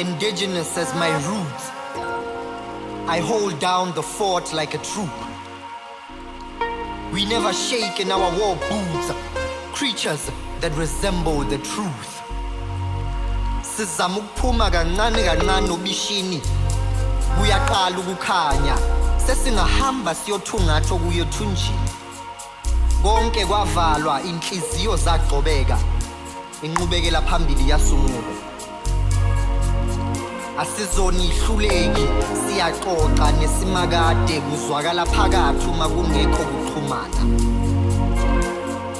indigenous as my roots. I hold down the fort like a troop. We never shake in our war boots, creatures that resemble the truth. Sizama ukuphuma kancane kancane obishini, kuyaqala ukukhanya. Sesingahamba siyothungatha okuyo thunjini. Konke kwavalwa, inhliziyo zagqobeka. Inqubekela phambili yasungulwa. Asizoni ihluleki siyaxoxa nesimakade kuzwakala phakathi uma kungekho kuxhumana.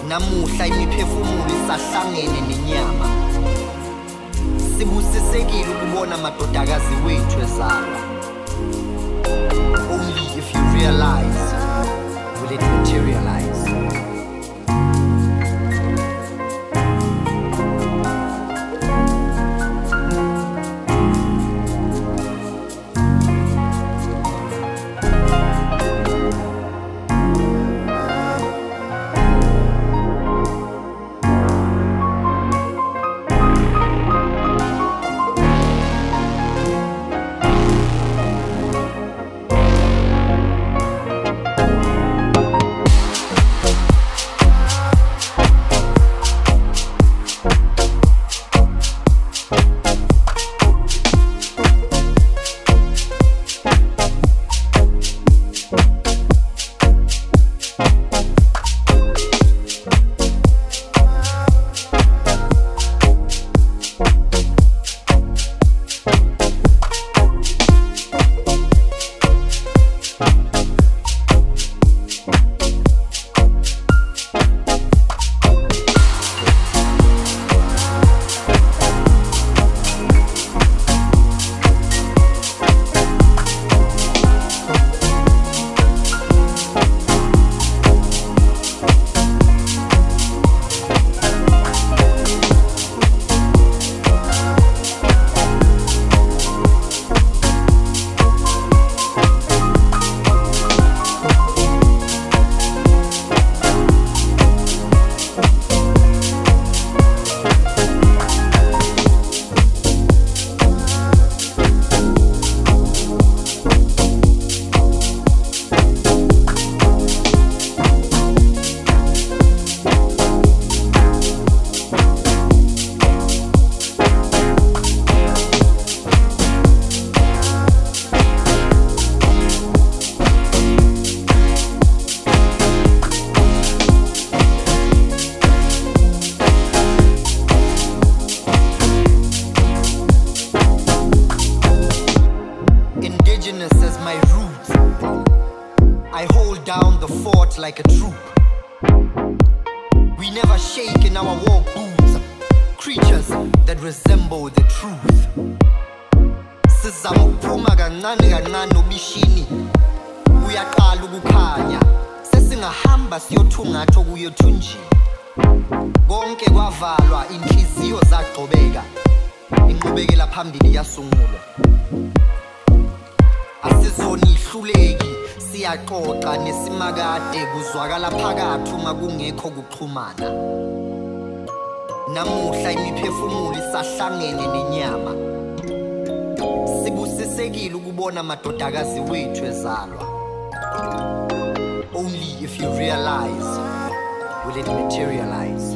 Namuhla imiphefumulo isahlangene nenyama. Sibusisekile ukubona amadodakazi wethu ezalwa. Only if you realize will it materialize? indigenous as my roots. I hold down the fort like a troop. We never shake in our war boots, creatures that resemble the truth. Sizamuphuma kancane kancane obishini uyaqala ukukhanya sesingahamba siyothungatho kuyothunjini konke kwavalwa inhliziyo zagxobeka inqubekela phambili yasungulwa asizonihluleki siyaxoxa nesimakade kuzwakala phakathi uma kungekho kuxhumana. Namuhla imiphefumulo isahlangene nenyama. Sibusisekile ukubona amadodakazi wethu ezalwa. Only if you realize will it materialize?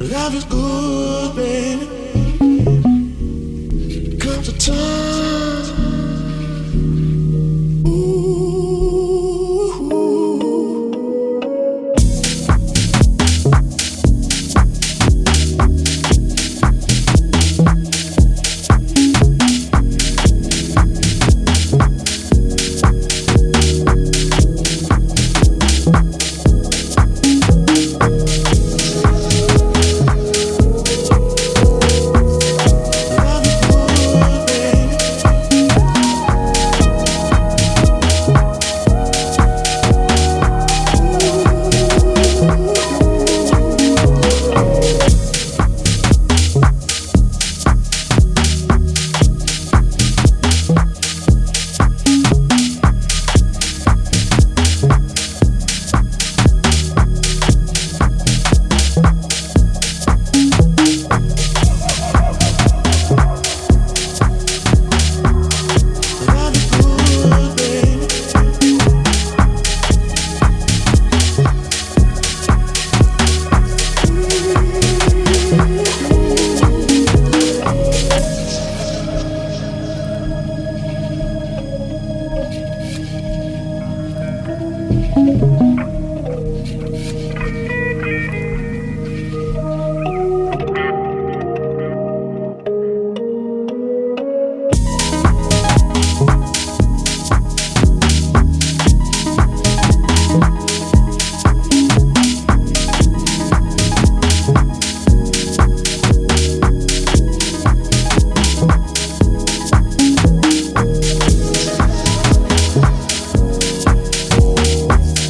Love is good, baby. Comes a time.